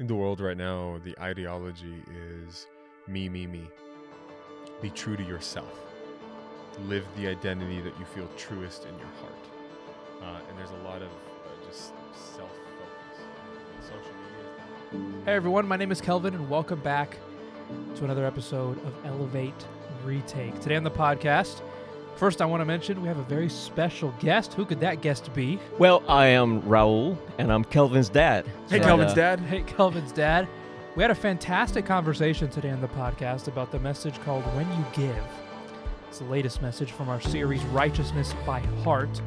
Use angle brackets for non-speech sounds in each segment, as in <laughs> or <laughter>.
in the world right now, the ideology is me, me, me. Be true to yourself. Live the identity that you feel truest in your heart. Uh, and there's a lot of uh, just self focus. Social media. Hey everyone, my name is Kelvin, and welcome back to another episode of Elevate Retake. Today on the podcast, first I want to mention we have a very special guest. Who could that guest be? Well, I am Raul, and I'm Kelvin's dad. Hey, So, Kelvin's uh, dad. Hey, Kelvin's dad. We had a fantastic conversation today on the podcast about the message called When You Give. It's the latest message from our series, Righteousness by Heart.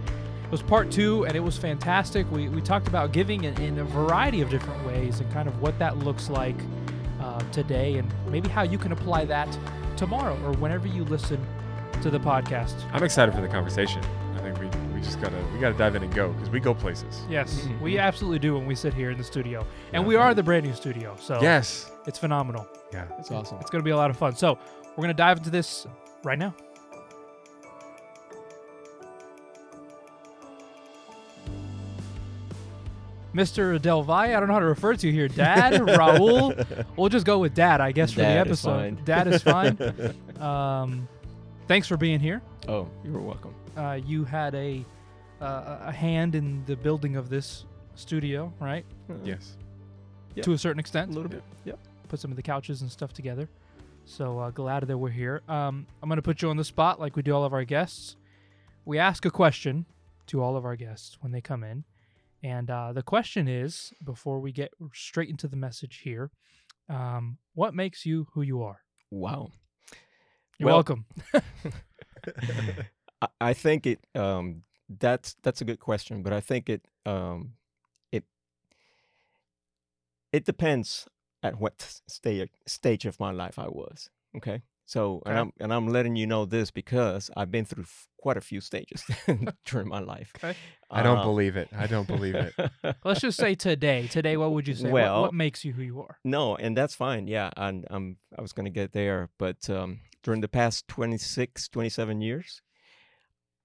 It was part two, and it was fantastic. We, we talked about giving in, in a variety of different ways and kind of what that looks like uh, today, and maybe how you can apply that tomorrow or whenever you listen to the podcast. I'm excited for the conversation. I think we, we just gotta we gotta dive in and go because we go places. Yes, Mhm. we absolutely do when we sit here in the studio. And Yeah. we are the brand new studio, so Yes. it's phenomenal. Yeah. It's awesome. It's going to be a lot of fun. So we're going to dive into this right now. Mr. Del Valle, I don't know how to refer to you here. Dad, <laughs> Raul. We'll just go with Dad, I guess, for the Dad is episode. fine. Dad is fine. <laughs> um, thanks for being here. Oh, you're welcome. Uh, you had a uh, a hand in the building of this studio, right? Yes. Yeah. To a certain extent, A little bit. Yep. put some of the couches and stuff together. So uh, glad that we're here. Um, I'm going to put you on the spot like we do all of our guests. We ask a question to all of our guests when they come in. And uh, the question is before we get straight into the message here, um, what makes you who you are? Wow. You're Well- welcome. <laughs> I, I think it. Um, that's that's a good question, but I think it. Um, it. It depends at what stage stage of my life I was. Okay. So and I'm and I'm letting you know this because I've been through f- quite a few stages <laughs> during my life. Okay. I don't Uh, believe it. I don't believe it. <laughs> Let's just say today. Today, what would you say? Well- what, makes you who you are? No, and that's fine. Yeah, and I'm I was going to get there, but um, during the past 26, 27 years,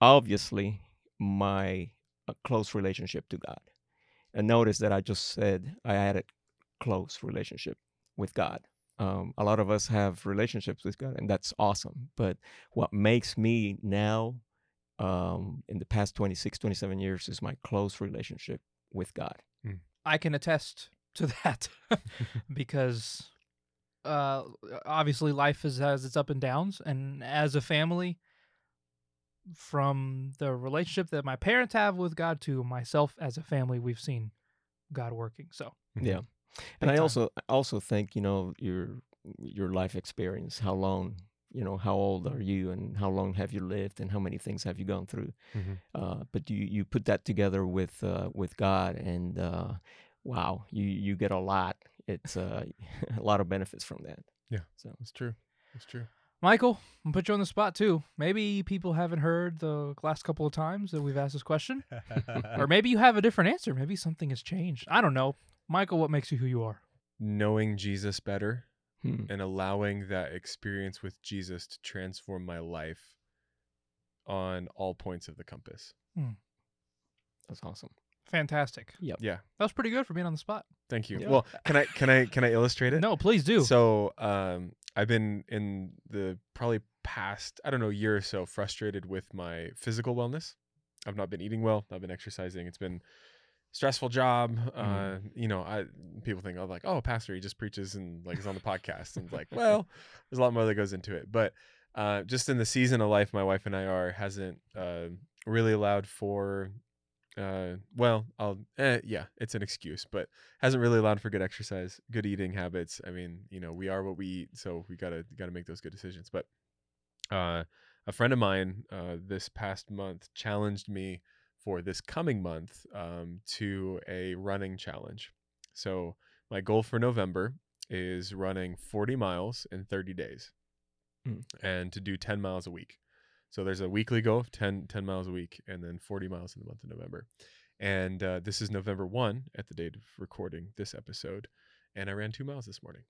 obviously my uh, close relationship to God. And notice that I just said I had a close relationship with God. Um, a lot of us have relationships with God, and that's awesome. But what makes me now, um, in the past 26, 27 years, is my close relationship with God. I can attest to that <laughs> because uh, obviously life is, has its up and downs, and as a family, from the relationship that my parents have with God to myself as a family, we've seen God working. So Yeah. Big And I time. also also think, you know, your your life experience, how long, you know, how old are you and how long have you lived and how many things have you gone through? Mhm. Uh, but you you put that together with uh, with God and uh, wow, you you get a lot. It's uh, <laughs> a lot of benefits from that. Yeah. So It's true. It's true. Michael, I'm put you on the spot too. Maybe people haven't heard the last couple of times that we've asked this question, <laughs> or maybe you have a different answer. Maybe something has changed. I don't know. Michael, what makes you who you are? Knowing Jesus better hmm. and allowing that experience with Jesus to transform my life on all points of the compass. that's awesome. Fantastic. Yeah. That was pretty good for being on the spot. Thank you. Yeah. Well, can I can I can I illustrate it? No, please do. So, um, I've been in the probably past I don't know year or so frustrated with my physical wellness. I've not been eating well. Not been exercising. It's been stressful job. Uh, you know, I people think oh like oh pastor he just preaches and like is on the podcast and like well <laughs> there's a lot more that goes into it. But uh, just in the season of life my wife and I are hasn't uh, really allowed for uh well i'll eh, yeah it's an excuse but hasn't really allowed for good exercise good eating habits. I mean you know we are what we eat so we gotta gotta make those good decisions. But uh a friend of mine uh this past month challenged me for this coming month um to a running challenge. So my goal for november is running 40 miles in 30 days Mm. and to do 10 miles a week so there's a weekly goal of 10, 10 miles a week and then 40 miles in the month of November. And uh, this is November 1 at the date of recording this episode. And I ran two miles this morning.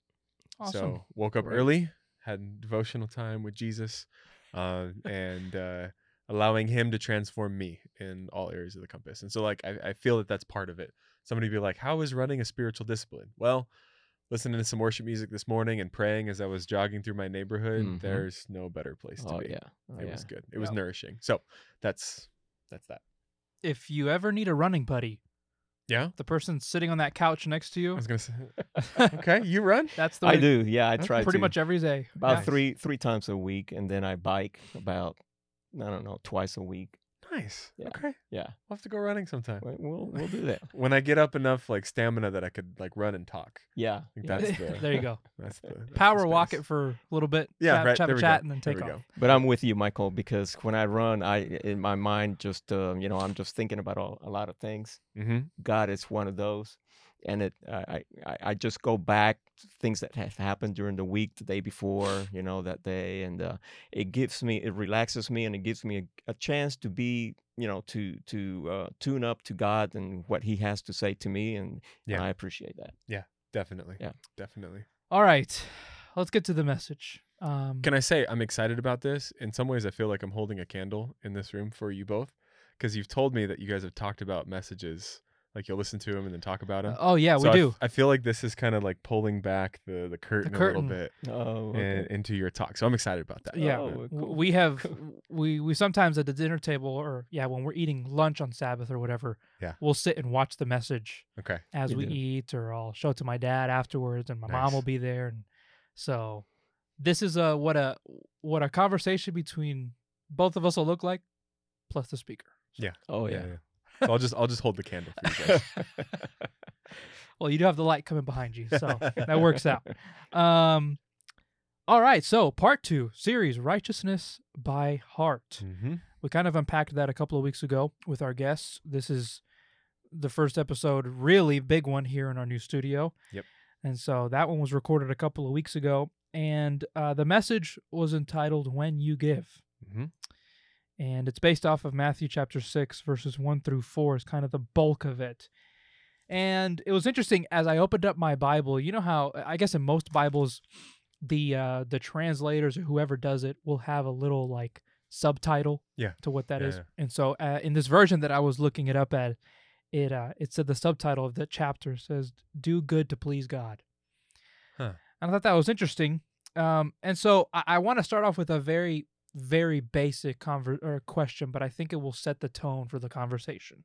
awesome. So woke up Great. early, had devotional time with Jesus, uh, and uh, allowing him to transform me in all areas of the compass. And so like I, I feel that that's part of it. Somebody be like, "How is running a spiritual discipline?" Well, listening to some worship music this morning and praying as I was jogging through my neighborhood, Mhm. there's no better place to Oh be. yeah. Oh, It yeah. was good. It was nourishing. So that's that's that. If you ever need a running buddy, Yeah. the person sitting on that couch next to you. I was gonna say <laughs> okay, you run? that's the I do. Yeah, I try pretty to. much every day. about Yeah. three three times a week, and then I bike about I don't know twice a week. Nice. Yeah. Okay. Yeah, We'll have to go running sometime. we- we'll we'll do that. <laughs> When I get up enough like stamina that I could like run and talk. Yeah, I think yeah. that's <laughs> the there you go. <laughs> that's the that's the Power walk it for a little bit. Yeah, chat, right, Chat, there we chat, go. and then There take we off. go. But I'm with you, Michael, because when I run, I in my mind just uh, you know I'm just thinking about all, a lot of things. Mm-hmm. God is one of those, and it I, I I just go back to things that have happened during the week, the day before, you know, that day, and uh, it gives me it relaxes me and it gives me a, a chance to be you know to to uh, tune up to God and what He has to say to me, and, and Yeah. I appreciate that. Yeah definitely. Yeah. Definitely. All right, let's get to the message. Um, Can I say I'm excited about this? In some ways, I feel like I'm holding a candle in this room for you both because you've told me that you guys have talked about messages. Like you'll listen to him and then talk about him. oh yeah, we So I f- do. I feel like this is kind of like pulling back the the curtain, a curtain. little bit Oh, and, into your talk. So I'm excited about that. yeah, Oh, w- cool. we have we we sometimes at the dinner table or yeah when we're eating lunch on Sabbath or whatever. Yeah. we'll sit and watch the message Okay. as You we do. eat, or I'll show it to my dad afterwards, and my mom Nice. will be there, and so this is a what a what a conversation between both of us will look like, plus the speaker. Yeah. Oh yeah. So I'll just I'll just hold the candle for you guys. <laughs> Well, you do have the light coming behind you, so <laughs> that works out. Um, all right, so part two series righteousness by heart. mm-hmm. We kind of unpacked that a couple of weeks ago with our guests. This is the first episode, really big one here in our new studio. Yep. And so that one was recorded a couple of weeks ago, and uh, the message was entitled "When You Give." Mm-hmm. And it's based off of Matthew chapter 6 verses 1 through 4 is kind of the bulk of it. And it was interesting as I opened up my Bible, you know how I guess in most Bibles the uh the translators or whoever does it will have a little like subtitle Yeah. to what that is. Yeah, And so uh, in this version that I was looking it up at it uh it said the subtitle of the chapter says do good to please God. Huh. And I thought that was interesting. Um and so I, I want to start off with a very very basic conver- or question, but I think it will set the tone for the conversation.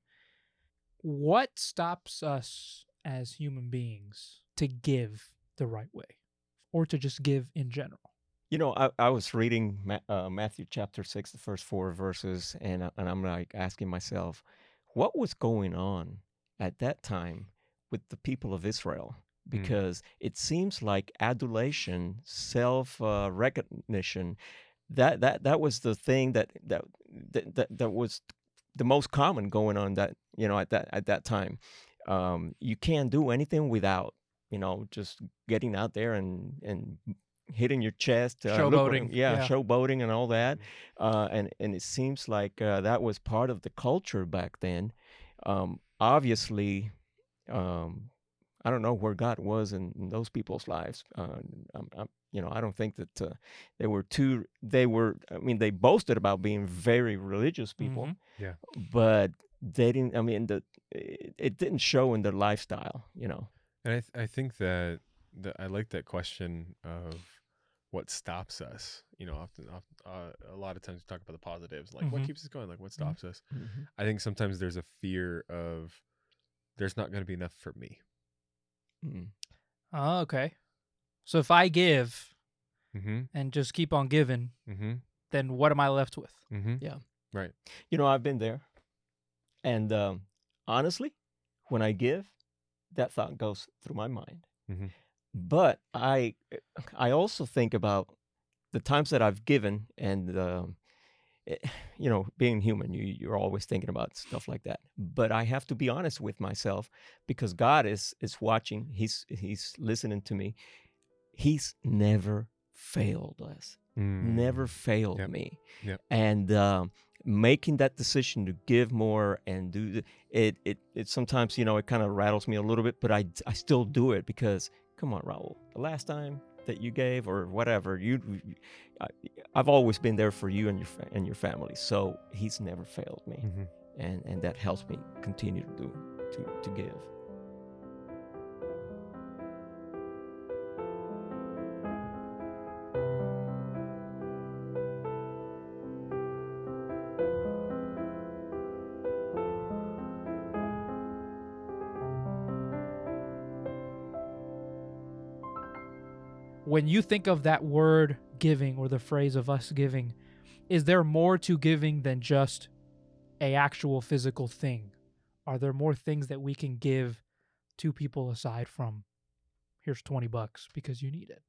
What stops us as human beings to give the right way or to just give in general? You know, I, I was reading Ma- uh, Matthew chapter six, the first four verses, and I- and I'm like asking myself, what was going on at that time with the people of Israel? Because it seems like adulation, self uh, recognition, that that that was the thing that that, that that was the most common going on that you know at that at that time. Um, you can't do anything without you know just getting out there and and hitting your chest, uh, Showboating, yeah, yeah. showboating and all that. Uh, and and it seems like uh, that was part of the culture back then. Um, obviously, um, I don't know where God was in, in those people's lives. Uh, I'm, I'm, you know, I don't think that uh, they were too. They were. I mean, they boasted about being very religious people, Mhm. but they didn't. I mean, the it, it didn't show in their lifestyle. You know. And I th- I think that that I like that question of what stops us. You know, often, often uh, a lot of times we talk about the positives, like what Mhm. keeps us going, like what stops us. I think sometimes there's a fear of there's not going to be enough for me. Mm. Oh, okay. So if I give Mm-hmm. and just keep on giving, Mm-hmm. then what am I left with? Mm-hmm. You know, I've been there, and um, honestly, when I give, that thought goes through my mind. Mhm. But I, I also think about the times that I've given, and um, it, you know, being human, you you're always thinking about stuff like that. But I have to be honest with myself because God is is watching. He's he's listening to me. He's never failed us never failed Mm. Yep. me. Yep. And um, making that decision to give more and do the, it, it, it sometimes you know it kind of rattles me a little bit, but I I still do it because come on, Raul. The last time that you gave or whatever. You, I, I've always been there for you and your fa- and your family. So He's never failed me, Mhm. and and that helps me continue to do to to give. When you think of that word giving or the phrase of us giving, is there more to giving than just a actual physical thing? Are there more things that we can give to people aside from here's 20 bucks because you need it?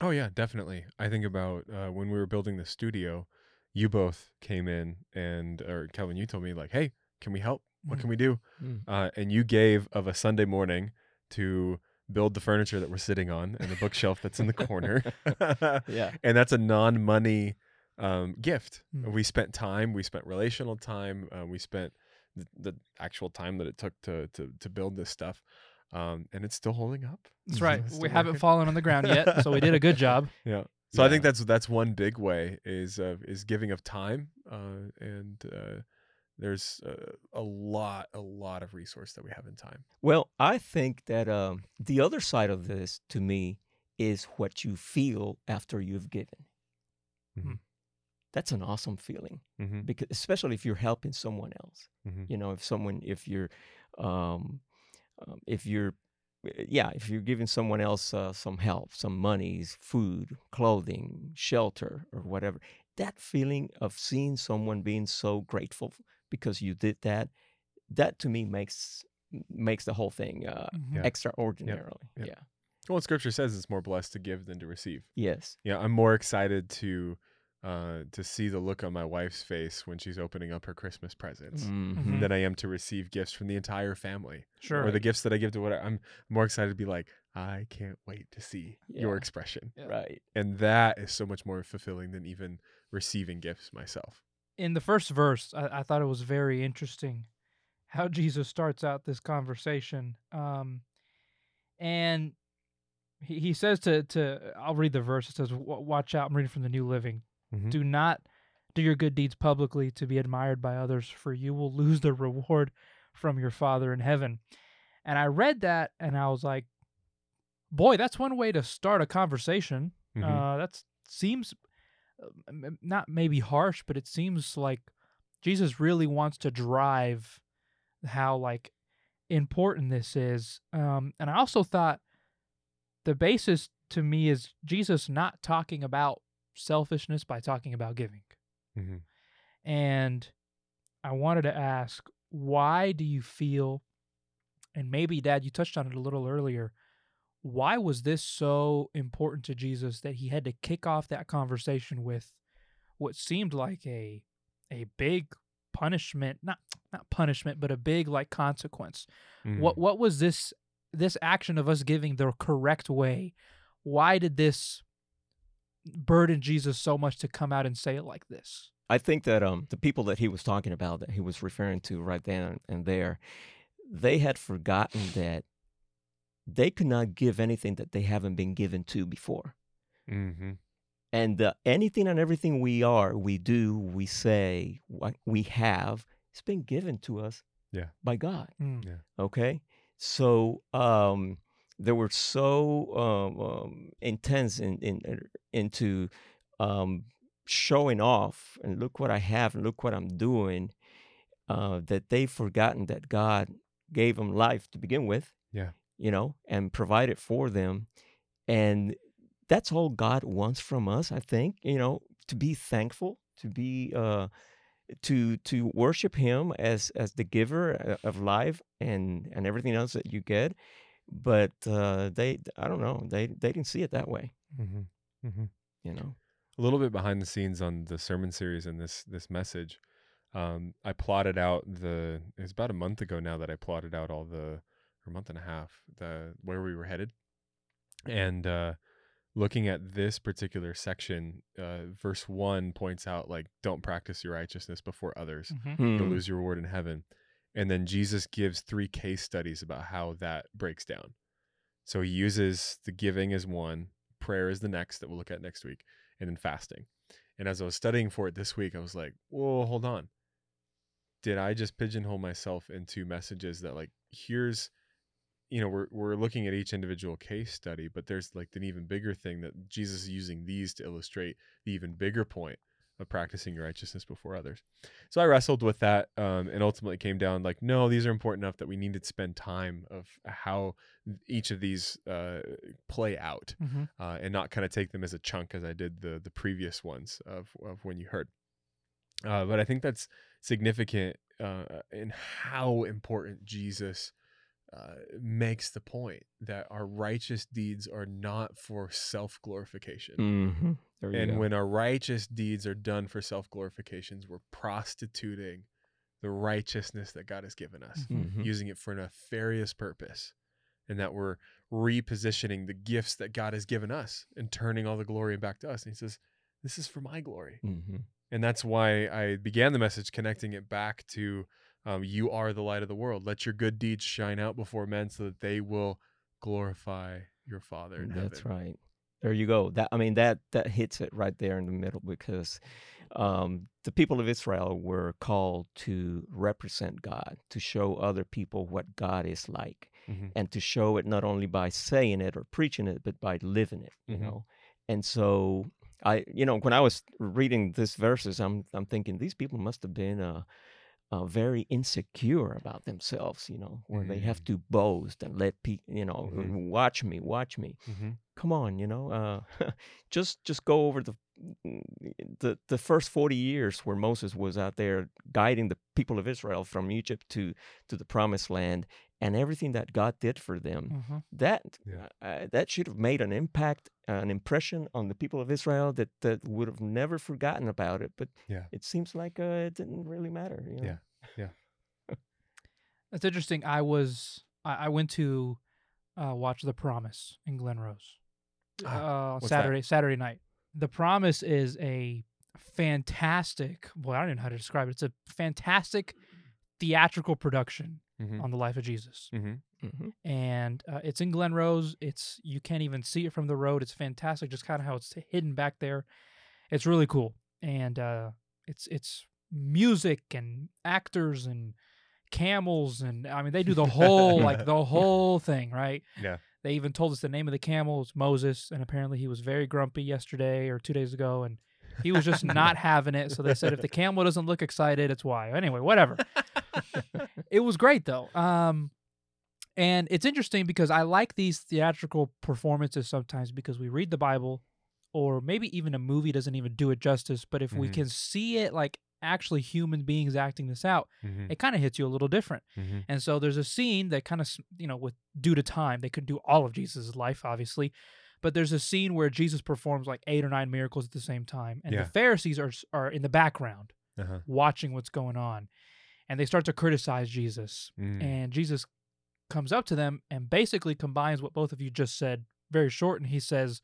Oh yeah, definitely. I think about uh, when we were building the studio, you both came in and or Kelvin, you told me like, "Hey, can we help? What Mhm. can we do?" Mm. Uh, and you gave of a Sunday morning to build the furniture that we're sitting on and the bookshelf that's in the corner. <laughs> Yeah. <laughs> and that's a non-money um, gift. Mm. We spent time, we spent relational time, uh, we spent the, the actual time that it took to to to build this stuff, um, and it's still holding up. That's <laughs> right. We still haven't fallen on the ground yet, so we did a good job. Yeah. So I think that's that's one big way is uh, is giving of time, uh, and uh, there's uh, a lot a lot of resource that we have in time. Well, I think that um, the other side of this to me is what you feel after you've given. Mhm. That's an awesome feeling Mm-hmm. because especially if you're helping someone else. Mm-hmm. You know, if someone if you're um, um, if you're uh, yeah, if you're giving someone else uh, some help, some monies, food, clothing, shelter, or whatever, that feeling of seeing someone being so grateful because you did that, that to me makes makes the whole thing uh, Mhm. Yeah. extraordinarily. Yep. Yeah. Well, Scripture says it's more blessed to give than to receive. Yes. Yeah, I'm more excited to uh, to see the look on my wife's face when she's opening up her Christmas presents Mhm. than I am to receive gifts from the entire family Sure. or the gifts that I give to whatever. I'm more excited to be like, I can't wait to see your expression, Yeah. Right. and that is so much more fulfilling than even receiving gifts myself. In the first verse, I, I thought it was very interesting how <laughs> Jesus starts out this conversation. Um, and he, he says to, to, I'll read the verse. It says, Watch out. I'm reading from the New Living. Mhm. Do not do your good deeds publicly to be admired by others, for you will lose the reward from your Father in heaven. And I read that and I was like, boy, that's one way to start a conversation. Mhm. Uh, that seems not maybe harsh, but it seems like Jesus really wants to drive how like important this is. Um, and I also thought the basis to me is Jesus not talking about selfishness by talking about giving. Mm-hmm. And I wanted to ask, why do you feel, and maybe, Dad, you touched on it a little earlier, why was this so important to Jesus that he had to kick off that conversation with what seemed like a a big punishment, not not punishment, but a big like consequence? What Mhm. what was this this action of us giving the correct way? Why did this burden Jesus so much to come out and say it like this? I think that um, the people that he was talking about, that he was referring to right then and there, they had forgotten that they could not give anything that they haven't been given to before. Mhm. And uh, anything and everything we are, we do, we say, what we have, it's been given to us Yeah. by God. Mm. Okay. So um, they were so um, um, intense in, in, in- into um, showing off and look what I have and look what I'm doing uh, that they've forgotten that God gave them life to begin with. Yeah. You know, and provide it for them. And that's all God wants from us, I think, you know, to be thankful, to be uh to to worship him as as the giver uh, of life and and everything else that you get. But uh they I don't know, they they didn't see it that way, Mhm. Mhm. you know. a little bit behind the scenes on the sermon series and this this message um i plotted out the it was about a month ago now that i plotted out all the or a month and a half the where we were headed and uh looking at this particular section uh verse 1 points out like don't practice your righteousness before others Mhm. you'll Hmm. lose your reward in heaven and then jesus gives three case studies about how that breaks down so he uses the giving as one prayer is the next that we'll look at next week, and then fasting. And as I was studying for it this week, I was like, whoa, hold on. Did I just pigeonhole myself into messages that like here's you know we're we're looking at each individual case study but there's like an even bigger thing that jesus is using these to illustrate the even bigger point of practicing your righteousness before others so i wrestled with that um, and ultimately came down like no these are important enough that we need to spend time of how each of these uh, play out Mhm. uh, and not kind of take them as a chunk as i did the the previous ones of, of when you heard uh, but i think that's significant uh, in how important jesus uh, makes the point that our righteous deeds are not for self glorification. Mm-hmm. And go. when our righteous deeds are done for self glorifications, we're prostituting the righteousness that God has given us, Mhm. using it for a nefarious purpose, and that we're repositioning the gifts that God has given us and turning all the glory back to us. And He says, This is for my glory. Mhm. And that's why I began the message connecting it back to um, you are the light of the world. Let your good deeds shine out before men so that they will glorify your Father That's heaven. right. There you go. That I mean that that hits it right there in the middle because um, the people of Israel were called to represent God, to show other people what God is like, Mhm. and to show it not only by saying it or preaching it, but by living it. You Mhm. know, and so I, you know, when I was reading these verses, I'm I'm thinking these people must have been uh, uh, very insecure about themselves. You know, where they have to boast and let people, you know, Mhm. watch me, watch me Mhm. come on, you know, uh, <laughs> just just go over the the the first forty years where Moses was out there guiding the people of Israel from Egypt to to the Promised Land, and everything that God did for them. Mhm. That Yeah. uh, that should have made an impact, an impression on the people of Israel that that would have never forgotten about it. But Yeah. it seems like uh, it didn't really matter. You know? Yeah. That's interesting. I was I, I went to uh, watch The Promise in Glen Rose Ah, uh, what's that? Saturday Saturday night. The Promise is a fantastic. Well, I don't even know how to describe it. It's a fantastic theatrical production Mhm. on the life of Jesus, Mhm. Mhm. and uh, it's in Glen Rose. It's you can't even see it from the road. It's fantastic, just kind of how it's hidden back there. It's really cool, and uh, it's it's music and actors and camels and I mean they do the whole like <laughs> the whole thing, right? Yeah. They even told us the name of the camel is Moses, and apparently he was very grumpy yesterday or two days ago, and he was just not having it. So they said if the camel doesn't look excited, it's why. Anyway, whatever. it was great though. Um, and it's interesting because I like these theatrical performances sometimes because we read the Bible, or maybe even a movie doesn't even do it justice. But if we Mhm. can see it like actually human beings acting this out, Mhm. it kind of hits you a little different. Mhm. And so there's a scene that kind of, you know, with due to time, they could do all of Jesus' life, obviously. But there's a scene where Jesus performs like eight or nine miracles at the same time, and Yeah. the Pharisees are are in the background Uh-huh. watching what's going on, and they start to criticize Jesus. Mm. And Jesus comes up to them and basically combines what both of you just said very short, and he says,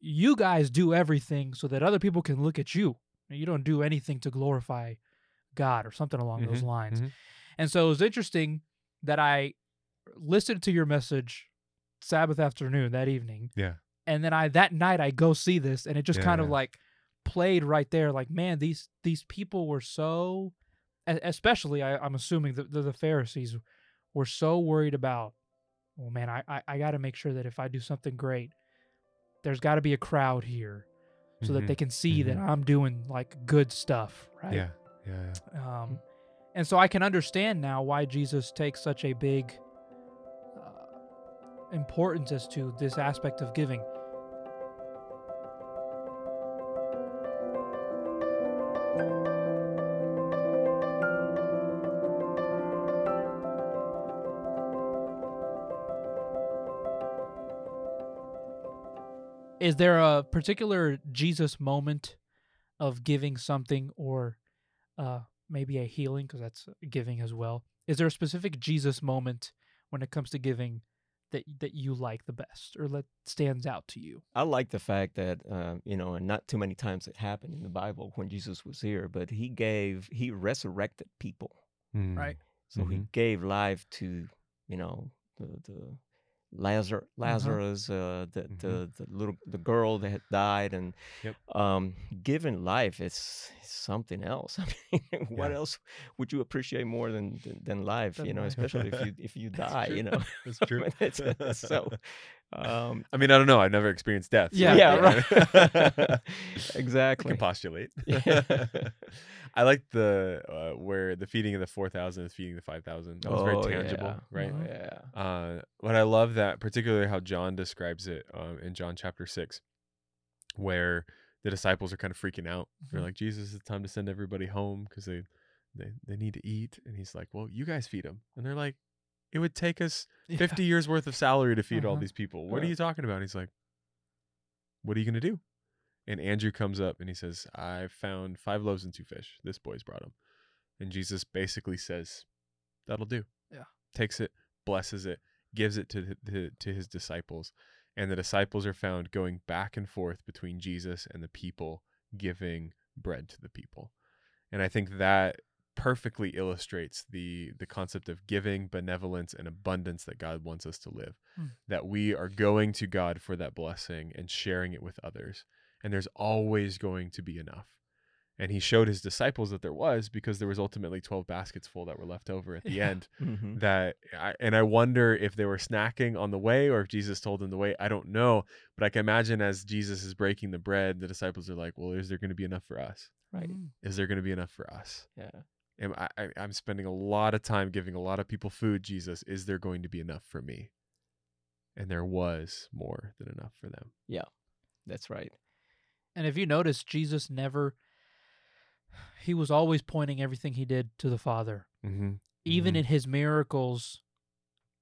"You guys do everything so that other people can look at you. You don't do anything to glorify God or something along those Mhm, lines." mhm. And so it was interesting that I listened to your message Sabbath afternoon that evening. Yeah. And then I that night I go see this and it just kind of like played right there like man these these people were so especially I, I'm assuming the, the the Pharisees were so worried about well man I I, I got to make sure that if I do something great there's got to be a crowd here so that Mhm. they can see that Mhm. I'm doing like good stuff right Yeah. Yeah. yeah. um, and so I can understand now why Jesus takes such a big importance as to this aspect of giving. Is there a particular Jesus moment of giving something or uh, maybe a healing because that's giving as well. Is there a specific Jesus moment when it comes to giving that that you like the best or that stands out to you? I like the fact that uh, you know, and not too many times it happened in the Bible when Jesus was here, but he gave, he resurrected people. Mm. Right. So he Mhm. gave life to, you know, the, the Lazarus, Lazarus, uh, the, Mhm. the the little the girl that had died, and Yep. um, giving life is something else. <laughs> I mean, what Yeah. else would you appreciate more than than, than life? Than you know, life. especially if you if you <laughs> die. You know, That's true. <laughs> It's- so. Um, I mean, I don't know. I've never experienced death. so- Yeah. yeah, <laughs> I right. exactly. can postulate. <laughs> Yeah. <laughs> I like the uh, where the feeding of the four thousand is feeding the five thousand. That was very Oh, tangible, yeah. right? Mhm. Yeah. Uh, but I love that, particularly how John describes it um, in John chapter six, where the disciples are kind of freaking out. They're Mhm. like, "Jesus, it's time to send everybody home because they, they they need to eat." And he's like, "Well, you guys feed them." And they're like, "It would take us <laughs> Yeah. fifty years worth of salary to feed all Uh-huh. these people. What are you talking about?" And he's like, "What are you gonna do?" And Andrew comes up and he says, "I found five loaves and two fish. This boy's brought them." And Jesus basically says, "That'll do." Yeah. Takes it, blesses it, gives it to the, to his disciples, and the disciples are found going back and forth between Jesus and the people, giving bread to the people. And I think that perfectly illustrates the the concept of giving, benevolence, and abundance that God wants us to live. Hmm. That we are going to God for that blessing and sharing it with others. And there's always going to be enough. And he showed his disciples that there was because there was ultimately 12 baskets full that were left over at <laughs> the Yeah. end Mhm. that I, and I wonder if they were snacking on the way or if Jesus told them the way. I don't know, but I can imagine as Jesus is breaking the bread, the disciples are like, "Well, is there going to be enough for us? Right. Mm. Is there going to be enough for us?" Yeah. Am I, I, I'm spending a lot of time giving a lot of people food. Jesus, is there going to be enough for me? And there was more than enough for them. Yeah, that's right. And if you notice, Jesus never, he was always pointing everything he did to the Father. Mm-hmm. Even Mhm. in his miracles,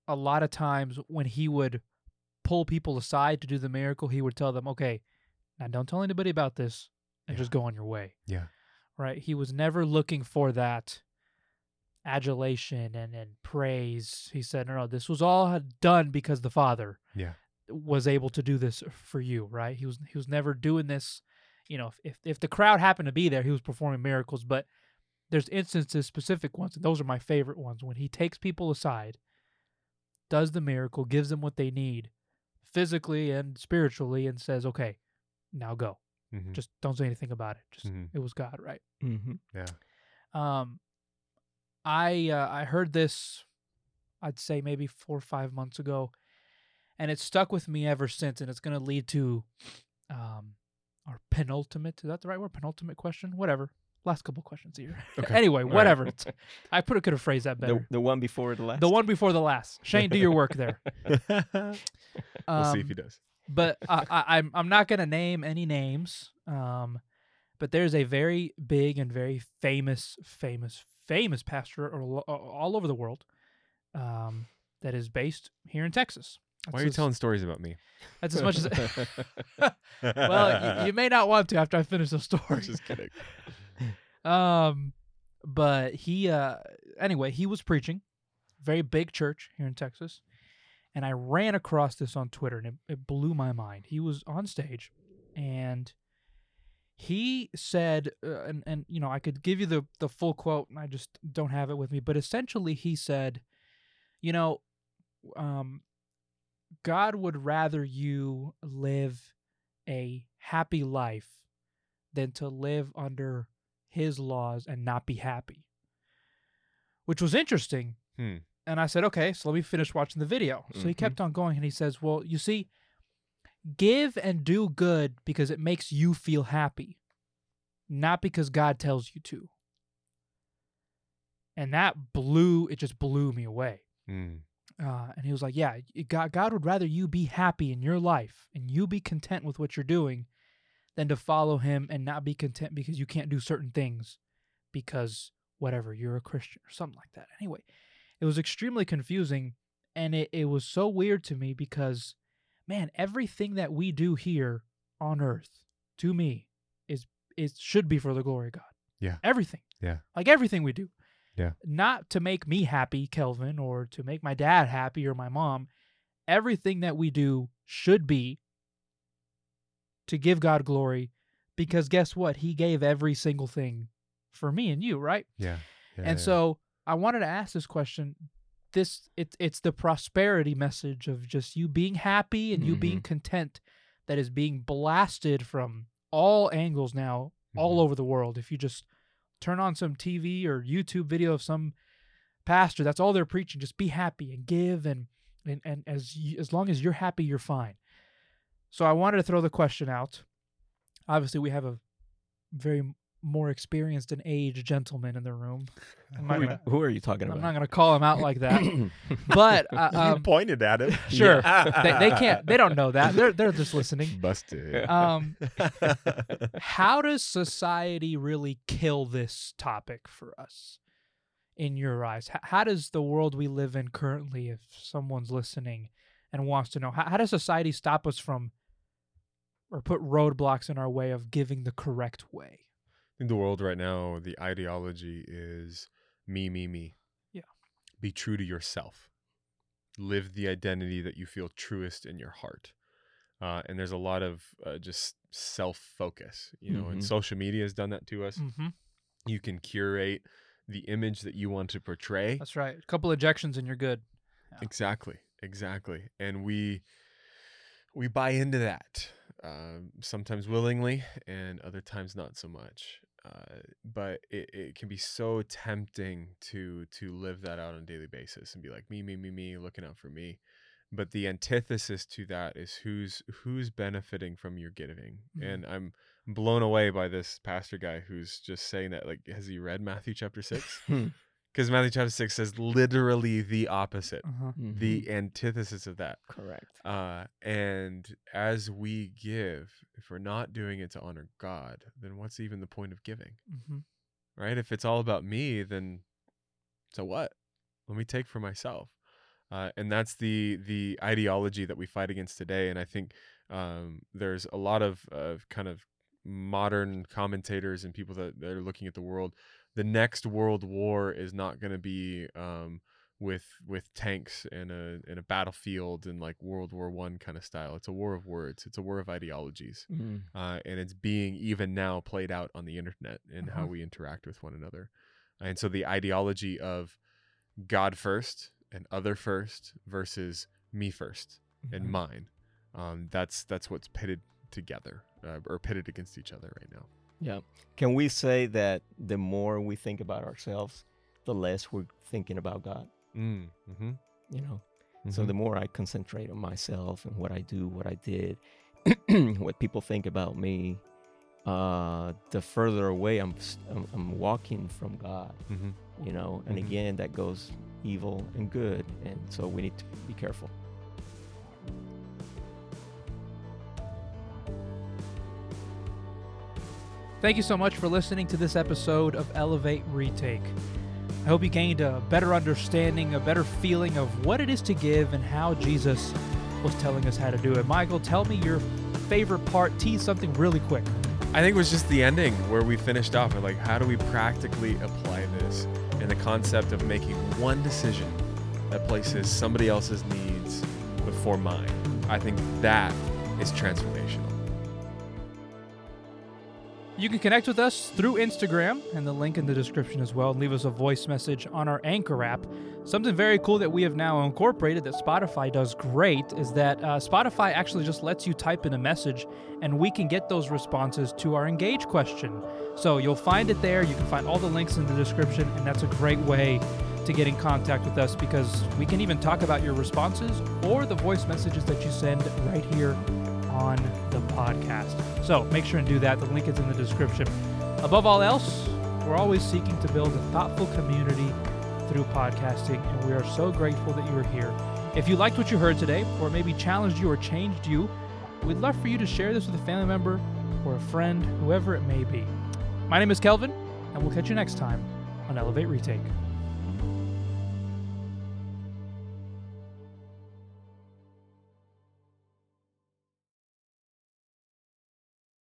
a lot of times when he would pull people aside to do the miracle, he would tell them, okay, now don't tell anybody about this and Yeah. just go on your way. Yeah. Right? He was never looking for that adulation and, and praise. He said, no, no, this was all done because the Father Yeah. was able to do this for you, right? He was he was never doing this, you know, if if the crowd happened to be there, he was performing miracles, but there's instances specific ones, and those are my favorite ones when he takes people aside, does the miracle, gives them what they need physically and spiritually and says, "Okay, now go. Mm-hmm. Just don't say anything about it. Just Mhm. it was God, right?" Mm-hmm. Yeah. Um, I uh, I heard this, I'd say maybe four or five months ago, and it's stuck with me ever since. And it's going to lead to, um, our penultimate. Is that the right word? Penultimate question? Whatever. Last couple questions here. <laughs> Okay. anyway, All right. whatever. It's- <laughs> I put could have phrased that better. The, the one before the last. The, one before the last. Shane, do your work there. <laughs> we'll see if Um, he does. But I, I, I'm I'm not gonna name any names. Um, but there's a very big and very famous, famous, famous pastor all, over the world, um, that is based here in Texas. Why are you as- telling stories about me? That's as much as. <laughs> <laughs> well, you, you may not want to after I finish the story. Just kidding. <laughs> Um, but he, uh, anyway, he was preaching, very big church here in Texas, and I ran across this on Twitter, and it, it blew my mind. He was on stage, and he said, uh, and and you know, I could give you the the full quote, and I just don't have it with me, but essentially, he said, you know, um, God would rather you live a happy life than to live under his laws and not be happy. Which was interesting. Hmm. And I said, okay, so let me finish watching the video. So he Mhm. kept on going and he says, well, you see, give and do good because it makes you feel happy, not because God tells you to. And that blew, it just blew me away. Mm. Uh, and he was like, "Yeah, God, God would rather you be happy in your life and you be content with what you're doing, than to follow Him and not be content because you can't do certain things, because whatever you're a Christian or something like that." Anyway, it was extremely confusing, and it it was so weird to me because, man, everything that we do here on Earth, to me, is it should be for the glory of God. Yeah. everything. Yeah. like everything we do Yeah. not to make me happy, Kelvin, or to make my dad happy or my mom. Everything that we do should be to give God glory because guess what? He gave every single thing for me and you, right? Yeah. yeah and yeah. so I wanted to ask this question this it's it's the prosperity message of just you being happy and you being content that is being blasted from all angles now all Mhm. over the world. If you just turn on some TV or YouTube video of some pastor, that's all they're preaching. Just be happy and give and and, and as you, as long as you're happy, you're fine. So I wanted to throw the question out. Obviously, we have a very more experienced and aged gentleman in the room. <laughs> Who are, gonna, who are you talking about? I'm not gonna call him out like that, <coughs> but uh, <laughs> you um, pointed at him. <laughs> sure they, they can't. They don't know that. They're they're just listening. Busted. Um, how does society really kill this topic for us in your eyes H- how does the world we live in currently if someone's listening and wants to know how, how does society stop us from or put roadblocks in our way of giving the correct way in the world right now, the ideology is me, me, me. Yeah. Be true to yourself. Live the identity that you feel truest in your heart. Uh, and there's a lot of uh, just self focus, you know, and Mhm. social media has done that to us. mm-hmm. You can curate the image that you want to portray. that's right a couple ejections and you're good Exactly, exactly. And we we buy into that um, sometimes willingly, and other times not so much. Uh, but it, it can be so tempting to to live that out on a daily basis and be like me me me me looking out for me. But the antithesis to that is who's who's benefiting from your giving. Mm-hmm. and i'm blown away by this pastor guy who's just saying that like has he read matthew chapter 6 <laughs> Because Matthew chapter six says literally the opposite uh-huh. Mhm. the antithesis of that. correct. Uh, and as we give, if we're not doing it to honor God, then what's even the point of giving, Mm-hmm. right? If it's all about me, then so what? Let me take for myself. Uh, and that's the the ideology that we fight against today. And I think um, there's a lot of uh, kind of modern commentators and people that, that are looking at the world. The next world war is not going to be um, with with tanks and a in a battlefield and like World War One kind of style. It's a war of words. It's a war of ideologies, Mm. uh, and it's being even now played out on the internet and how Uh-huh. we interact with one another. And so the ideology of God first and other first versus me 1st and Mhm. mine. Um, that's that's what's pitted together uh, or pitted against each other right now. Yeah. Can we say that the more we think about ourselves, the less we're thinking about God? Mm, mm-hmm. You know. So the more I concentrate on myself and what I do, what I did, <clears throat> what people think about me, uh, the further away I'm, I'm, I'm walking from God. mm-hmm. You know. And Mhm. again, that goes evil and good, and so we need to be careful. Thank you so much for listening to this episode of Elevate Retake. I hope you gained a better understanding, a better feeling of what it is to give and how Jesus was telling us how to do it. Michael, tell me your favorite part. Tease something really quick. I think it was just the ending where we finished off with like, how do we practically apply this? And the concept of making one decision that places somebody else's needs before mine. I think that is transformational. You can connect with us through Instagram and the link in the description as well. And leave us a voice message on our Anchor app. Something very cool that we have now incorporated that Spotify does great is that uh, Spotify actually just lets you type in a message and we can get those responses to our engage question. So you'll find it there. You can find all the links in the description, and that's a great way to get in contact with us because we can even talk about your responses or the voice messages that you send right here on the podcast. So make sure and do that. The link is in the description. Above all else, we're always seeking to build a thoughtful community through podcasting, and we are so grateful that you are here. If you liked what you heard today, or maybe challenged you or changed you, we'd love for you to share this with a family member or a friend, whoever it may be. My name is Kelvin, and we'll catch you next time on Elevate Retake.